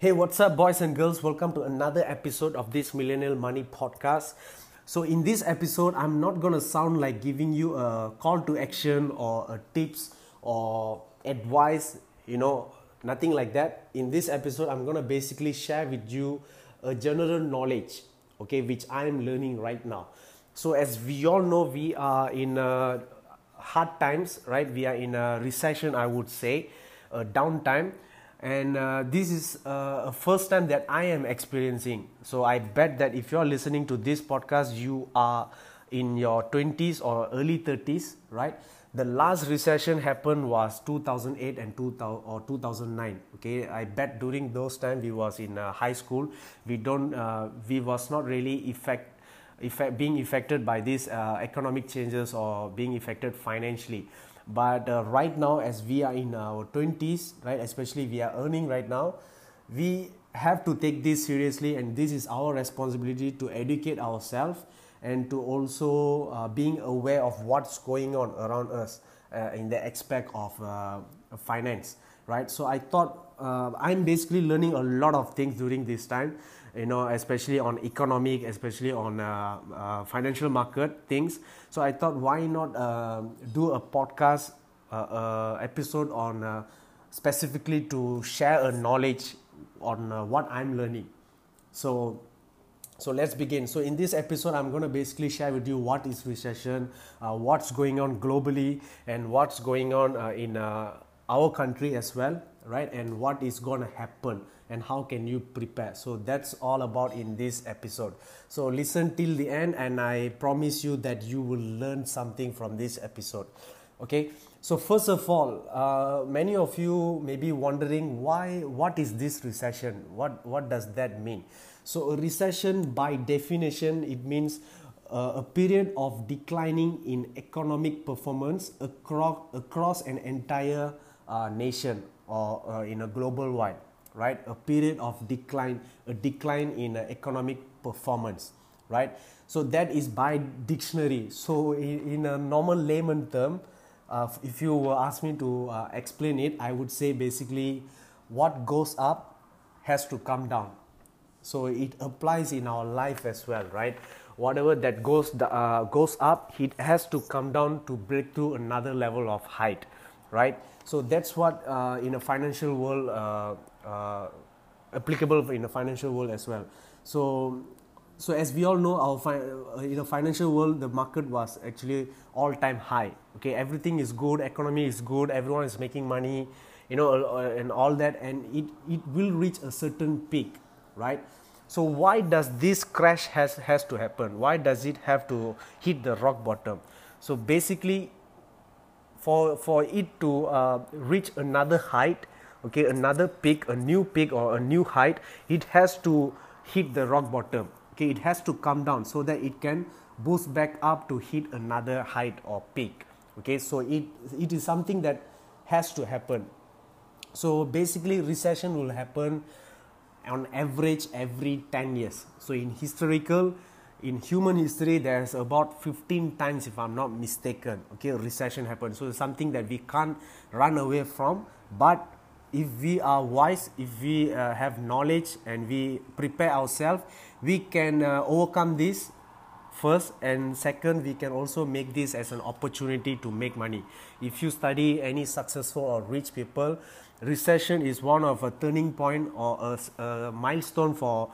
Hey, what's up, boys and girls? Welcome to another episode of this Millennial Money Podcast. So, in this episode, I'm not gonna sound like giving you a call to action or a tips or advice, you know, nothing like that. In this episode, I'm gonna basically share with you a general knowledge, okay, which I'm learning right now. So, as we all know, we are in uh, hard times, right? We are in a recession, I would say, a downtime and uh, this is uh, a first time that I am experiencing. So I bet that if you're listening to this podcast, you are in your 20s or early 30s, right? The last recession happened was 2008 and 2000 or 2009. Okay, I bet during those time we was in uh, high school. We don't, uh, we was not really effect, effect being affected by these uh, economic changes or being affected financially but uh, right now as we are in our 20s right especially we are earning right now we have to take this seriously and this is our responsibility to educate ourselves and to also uh, being aware of what's going on around us uh, in the aspect of uh, finance right so i thought uh, i'm basically learning a lot of things during this time you know, especially on economic, especially on uh, uh, financial market things. So I thought, why not uh, do a podcast uh, uh, episode on specifically to share a knowledge on what I'm learning. So so let's begin. So in this episode, I'm going to basically share with you what is recession, what's going on globally, and what's going on in our country as well, right? And what is going to happen and how can you prepare? So that's all about in this episode. So listen till the end and i promise you that you will learn something from this episode okay? So first of all uh, many of you may be wondering why what is this recession? What what does that mean? So a recession by definition it means uh, a period of declining in economic performance across across an entire uh, nation or uh, in a global wide right? A period of decline, a decline in uh, economic performance, right? So that is by dictionary. So in, in a normal layman term, uh, if you ask me to uh, explain it, I would say basically what goes up has to come down. So it applies in our life as well, right? Whatever that goes uh, goes up, it has to come down to break through another level of height, right? So that's what uh, in a financial world uh, uh, applicable in the financial world as well. So, so as we all know, our fi- uh, in the financial world, the market was actually all time high. Okay, everything is good, economy is good, everyone is making money, you know, uh, and all that, and it it will reach a certain peak, right? So why does this crash has has to happen? Why does it have to hit the rock bottom? So basically, for for it to uh, reach another height okay another peak a new peak or a new height it has to hit the rock bottom okay it has to come down so that it can boost back up to hit another height or peak okay. So it it is something that has to happen. So basically recession will happen on average every 10 years. So in historical in human history there's about 15 times if i'm not mistaken okay recession happens so it's something that we can't run away from. But if we are wise, if we uh, have knowledge and we prepare ourselves, we can uh, overcome this first. And second we can also make this as an opportunity to make money. If you study any successful or rich people recession is one of a turning point or a, a milestone for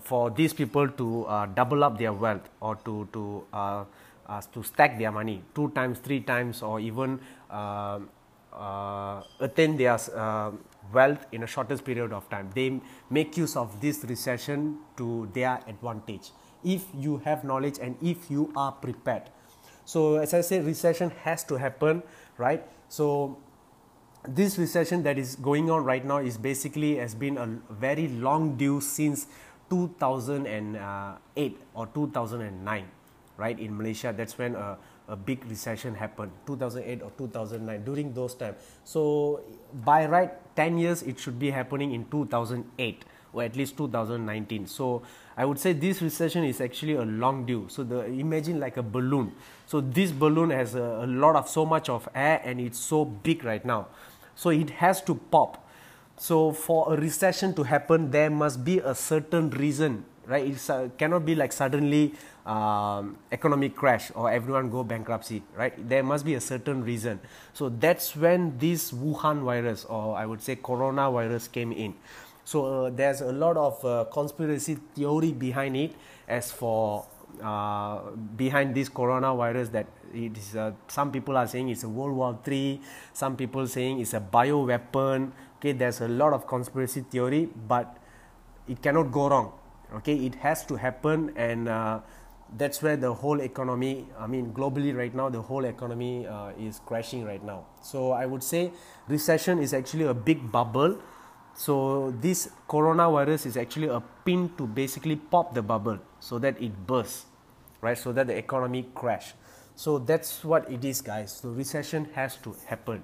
for these people to uh, double up their wealth or to to uh, uh, to stack their money two times three times or even uh, uh, attain their uh, wealth in a shortest period of time. They make use of this recession to their advantage if you have knowledge and if you are prepared. So, as I said, recession has to happen, right? So, this recession that is going on right now is basically has been a very long due since 2008 or 2009 right in malaysia that's when uh, a big recession happened 2008 or 2009 during those time. So by right 10 years it should be happening in 2008 or at least 2019 so i would say this recession is actually a long due so the imagine like a balloon. So this balloon has a, a lot of so much of air and it's so big right now. So it has to pop so for a recession to happen, there must be a certain reason, right? It uh, cannot be like suddenly um, economic crash or everyone go bankruptcy, right? There must be a certain reason. So that's when this Wuhan virus, or I would say coronavirus, came in. So uh, there's a lot of uh, conspiracy theory behind it. As for uh, behind this coronavirus, that it is uh, some people are saying it's a World War Three. Some people saying it's a bio weapon. Okay, there's a lot of conspiracy theory, but it cannot go wrong. Okay, it has to happen, and uh, that's where the whole economy. I mean, globally right now, the whole economy uh, is crashing right now. So I would say recession is actually a big bubble so this coronavirus is actually a pin to basically pop the bubble so that it bursts, right? So that the economy crash. So that's what it is, guys. So recession has to happen.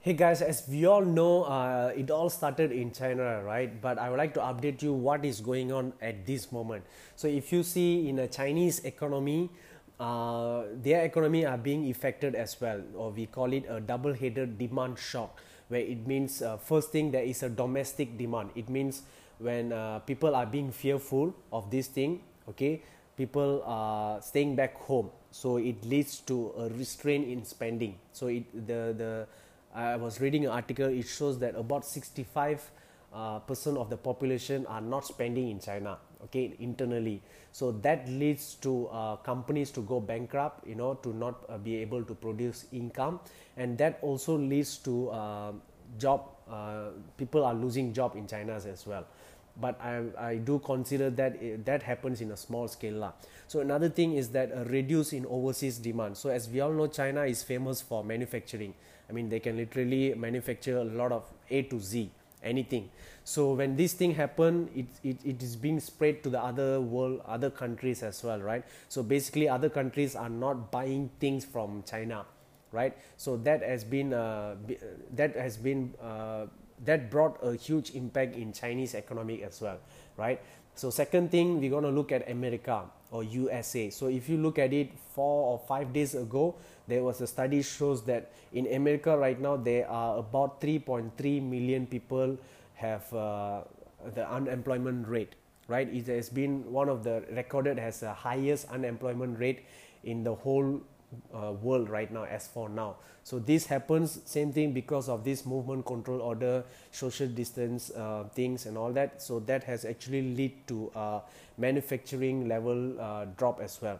Hey guys, as we all know, uh, it all started in China, right? But I would like to update you what is going on at this moment. So if you see in a Chinese economy, uh, their economy are being affected as well, or we call it a double-headed demand shock where it means uh, first thing there is a domestic demand it means when uh, people are being fearful of this thing okay people are staying back home so it leads to a restraint in spending so it the the i was reading an article it shows that about 65 uh, percent of the population are not spending in china okay internally. So that leads to uh, companies to go bankrupt you know to not uh, be able to produce income. And that also leads to uh, job uh, people are losing job in china as well but I, I do consider that it, that happens in a small scale lah. so another thing is that a reduce in overseas demand. So as we all know china is famous for manufacturing. I mean they can literally manufacture a lot of a to z anything. So when this thing happen it, it, it is being spread to the other world other countries as well right? So basically other countries are not buying things from china right? So that has been uh, that has been uh, that brought a huge impact in chinese economic as well right? So second thing we're going to look at america or usa so if you look at it four or five days ago there was a study shows that in america right now there are about 3.3 million people have uh, the unemployment rate right? It has been one of the recorded has the highest unemployment rate in the whole uh, world right now as for now so this happens same thing because of this movement control order social distance uh, things and all that so that has actually lead to uh, manufacturing level uh, drop as well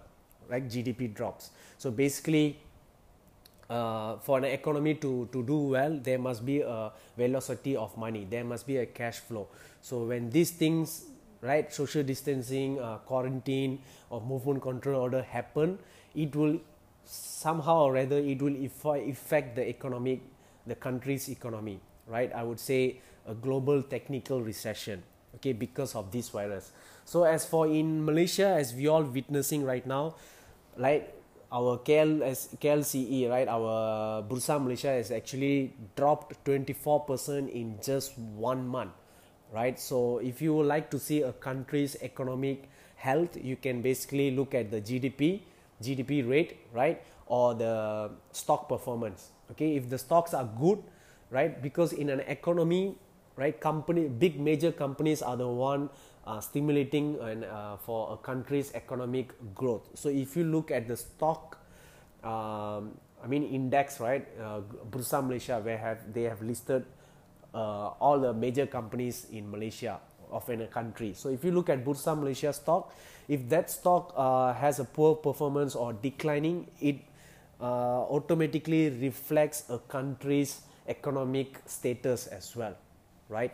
like gdp drops so basically uh, for an economy to, to do well, there must be a velocity of money. There must be a cash flow. So when these things, right, social distancing, uh, quarantine, or movement control order happen, it will somehow or rather it will affect the economic the country's economy right? I would say a global technical recession okay because of this virus. So as for in malaysia as we all witnessing right now like our KL as KLCE right our Bursa Malaysia has actually dropped 24% in just one month right? So if you would like to see a country's economic health you can basically look at the GDP GDP rate, right, or the stock performance. Okay, if the stocks are good, right, because in an economy, right, company, big major companies are the one uh, stimulating and uh, for a country's economic growth. So if you look at the stock, um, I mean index, right, uh, Bursa Malaysia, where have they have listed uh, all the major companies in Malaysia of in a country. So if you look at Bursa Malaysia stock, if that stock uh, has a poor performance or declining, it uh, automatically reflects a country's economic status as well, right?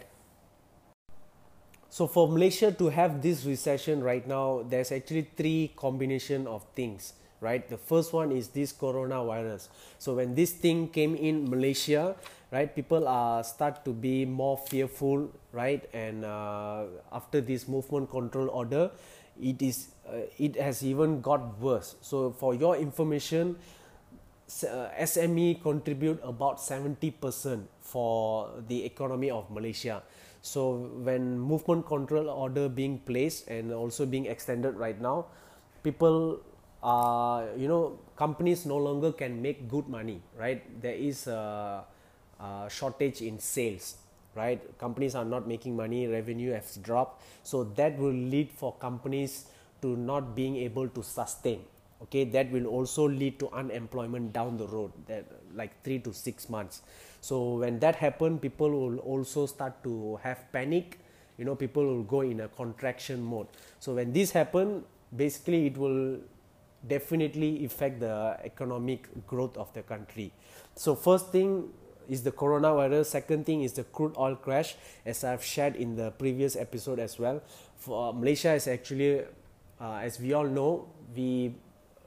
So for Malaysia to have this recession right now, there's actually three combination of things, right? The first one is this coronavirus. So when this thing came in Malaysia, right, people are start to be more fearful, right? And uh, after this movement control order, it is uh, it has even got worse. So for your information uh, SME contribute about 70% for the economy of Malaysia. So when movement control order being placed and also being extended right now people you know companies no longer can make good money right? There is a, a shortage in sales right? Companies are not making money revenue has dropped. So that will lead for companies to not being able to sustain okay? That will also lead to unemployment down the road that like 3 to 6 months. So when that happen people will also start to have panic. You know people will go in a contraction mode. So when this happen basically it will definitely affect the economic growth of the country. So first thing is the coronavirus. Second thing is the crude oil crash as i've shared in the previous episode as well. For uh, malaysia is actually uh, as we all know we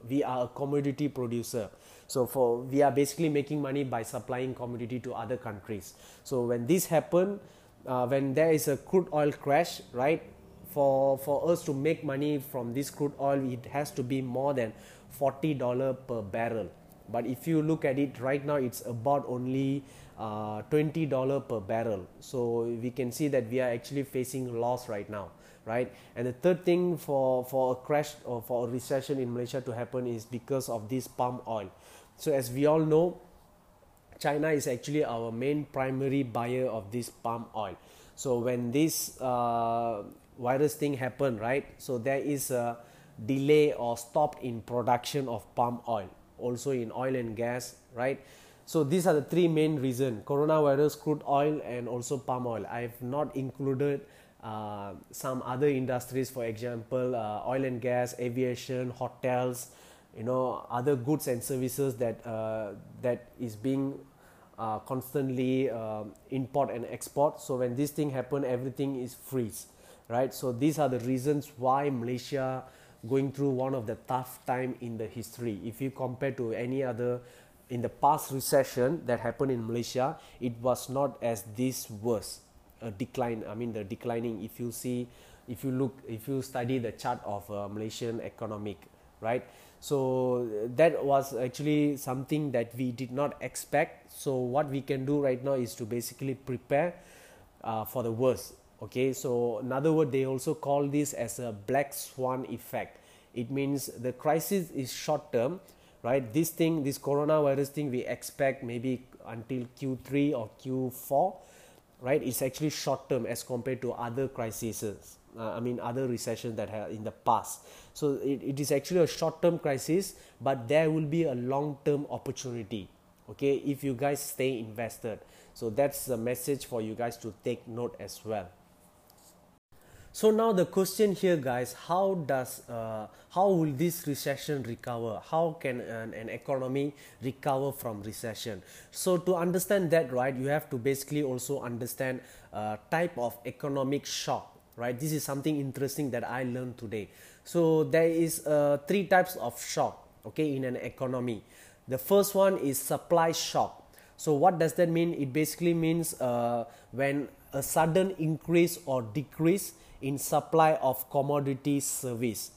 we are a commodity producer. So for we are basically making money by supplying commodity to other countries. So when this happen uh, when there is a crude oil crash right for for us to make money from this crude oil it has to be more than 40 dollar per barrel but if you look at it right now it's about only uh, 20 dollar per barrel. So we can see that we are actually facing loss right now right? And the third thing for for a crash or for a recession in malaysia to happen is because of this palm oil. So as we all know china is actually our main primary buyer of this palm oil. So when this uh, virus thing happened right? So there is a delay or stopped in production of palm oil also in oil and gas right? So these are the three main reasons coronavirus crude oil and also palm oil. I've not included uh, some other industries for example uh, oil and gas aviation hotels you know other goods and services that uh, that is being uh, constantly uh, import and export. So when this thing happen everything is freeze right? So these are the reasons why malaysia going through one of the tough time in the history. If you compare to any other in the past recession that happened in malaysia it was not as this worse a decline i mean the declining. If you see if you look if you study the chart of uh, malaysian economic right? So that was actually something that we did not expect. So what we can do right now is to basically prepare uh, for the worst okay so in other words they also call this as a black swan effect. It means the crisis is short term right? This thing this coronavirus thing we expect maybe until q3 or q4 right? It's actually short term as compared to other crises uh, i mean other recessions that have in the past. So it, it is actually a short term crisis but there will be a long term opportunity okay if you guys stay invested. So that's the message for you guys to take note as well so now the question here, guys, how does uh, how will this recession recover? How can an, an, economy recover from recession? So to understand that, right, you have to basically also understand uh, type of economic shock, right? This is something interesting that I learned today. So there is uh, three types of shock, okay, in an economy. The first one is supply shock. So what does that mean? It basically means uh, when a sudden increase or decrease in supply of commodity service.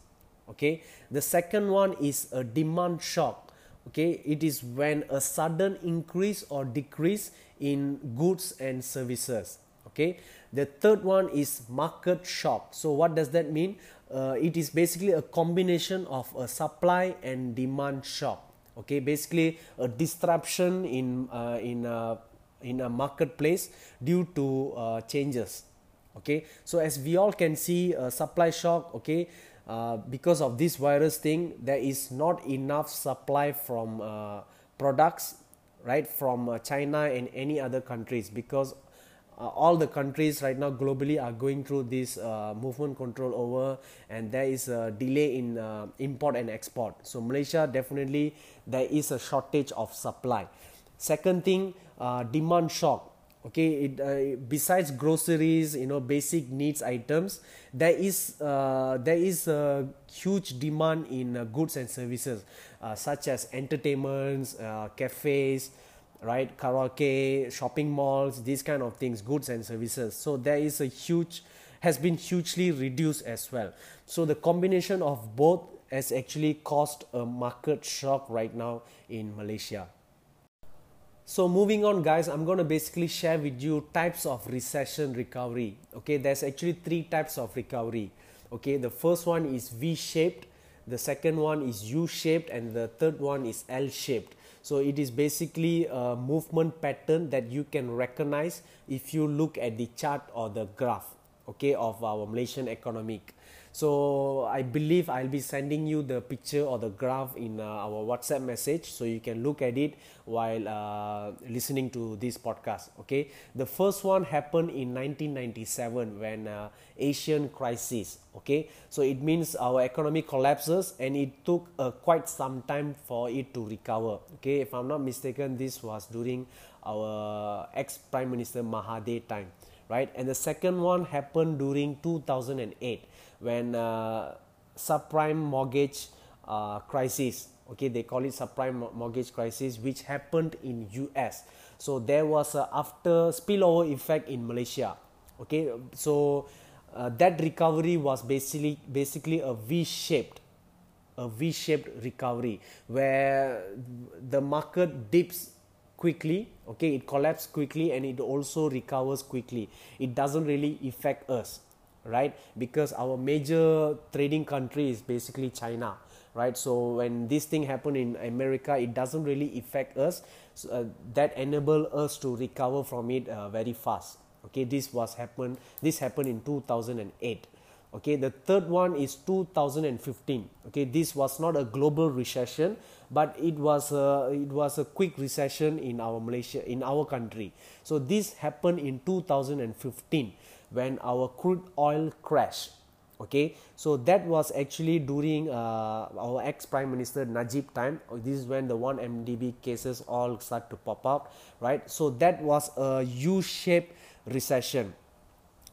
Okay? The second one is a demand shock. Okay? It is when a sudden increase or decrease in goods and services. Okay? The third one is market shock. So what does that mean? Uh, it is basically a combination of a supply and demand shock. Okay? Basically a disruption in uh, in a, in a marketplace due to uh, changes okay? So as we all can see uh, supply shock okay? Uh, because of this virus thing there is not enough supply from uh, products right from uh, china and any other countries because uh, all the countries right now globally are going through this uh, movement control order and there is a delay in import and export. So malaysia definitely there is a shortage of supply. Second thing demand shock okay it, uh, besides groceries you know basic needs items there is uh, there is a huge demand in uh, goods and services uh, such as entertainments uh, cafes right karaoke shopping malls these kind of things goods and services. So there is a huge has been hugely reduced as well. So the combination of both has actually caused a market shock right now in malaysia so moving on guys, I'm going to basically share with you types of recession recovery. Okay, there's actually three types of recovery. Okay, the first one is V-shaped, the second one is U-shaped and the third one is L-shaped. So it is basically a movement pattern that you can recognize if you look at the chart or the graph, okay, of our Malaysian economic. So I believe I'll be sending you the picture or the graph in uh, our WhatsApp message so you can look at it while uh, listening to this podcast. Okay, the first one happened in 1997 when uh, Asian crisis. Okay, so it means our economy collapses and it took uh, quite some time for it to recover. Okay, if I'm not mistaken, this was during our ex Prime Minister Mahathir time, right? And the second one happened during 2008 when uh, subprime mortgage uh, crisis okay they call it subprime mortgage crisis which happened in us so there was a after spillover effect in malaysia okay? So uh, that recovery was basically basically a v-shaped a v-shaped recovery where the market dips quickly okay? It collapses quickly and it also recovers quickly. It doesn't really affect us right? Because our major trading country is basically china right? So when this thing happen in america it doesn't really affect us. So, uh, that enable us to recover from it uh, very fast. Okay this was happened this happened in 2008 okay the third one is 2015 okay this was not a global recession but it was a, it was a quick recession in our malaysia in our country. So this happened in 2015 when our crude oil crashed okay? So that was actually during uh, our ex prime minister najib time. This is when the 1mdb cases all start to pop up right? So that was a u-shaped recession.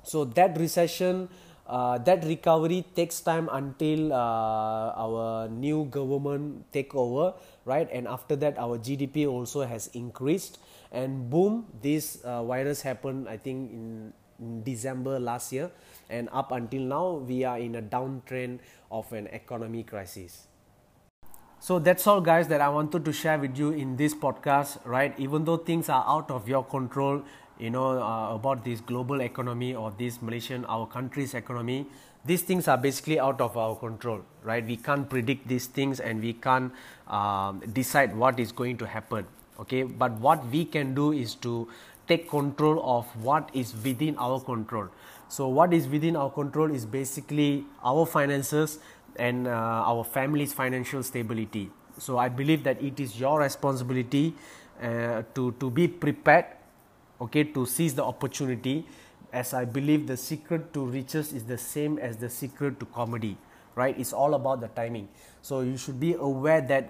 So that recession uh, that recovery takes time until uh, our new government take over right? And after that our gdp also has increased. And boom this uh, virus happened i think in December last year, and up until now, we are in a downtrend of an economy crisis. So that's all, guys, that I wanted to share with you in this podcast, right? Even though things are out of your control, you know, uh, about this global economy or this Malaysian, our country's economy, these things are basically out of our control, right? We can't predict these things and we can't um, decide what is going to happen, okay? But what we can do is to take control of what is within our control. So, what is within our control is basically our finances and uh, our family's financial stability. So, I believe that it is your responsibility uh, to, to be prepared, okay, to seize the opportunity. As I believe the secret to riches is the same as the secret to comedy, right? It's all about the timing. So, you should be aware that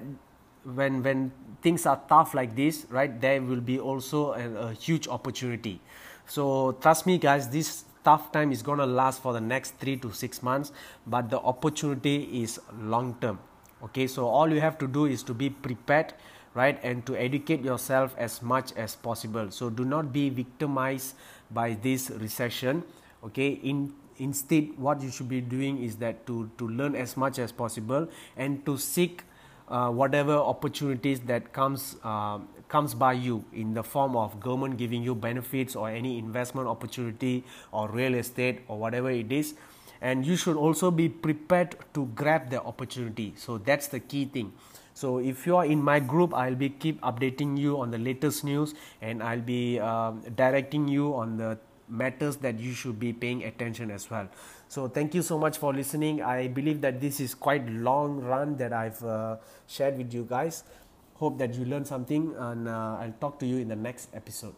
when when things are tough like this right there will be also a, a huge opportunity. So trust me guys this tough time is going to last for the next 3 to 6 months but the opportunity is long term okay? So all you have to do is to be prepared right and to educate yourself as much as possible. So do not be victimized by this recession okay? In instead what you should be doing is that to to learn as much as possible and to seek uh, whatever opportunities that comes uh, comes by you in the form of government giving you benefits or any investment opportunity or real estate or whatever it is. And you should also be prepared to grab the opportunity. So that's the key thing. So if you are in my group i'll be keep updating you on the latest news and i'll be um, directing you on the matters that you should be paying attention as well so thank you so much for listening. I believe that this is quite long run that i've uh, shared with you guys. Hope that you learned something and uh, i'll talk to you in the next episode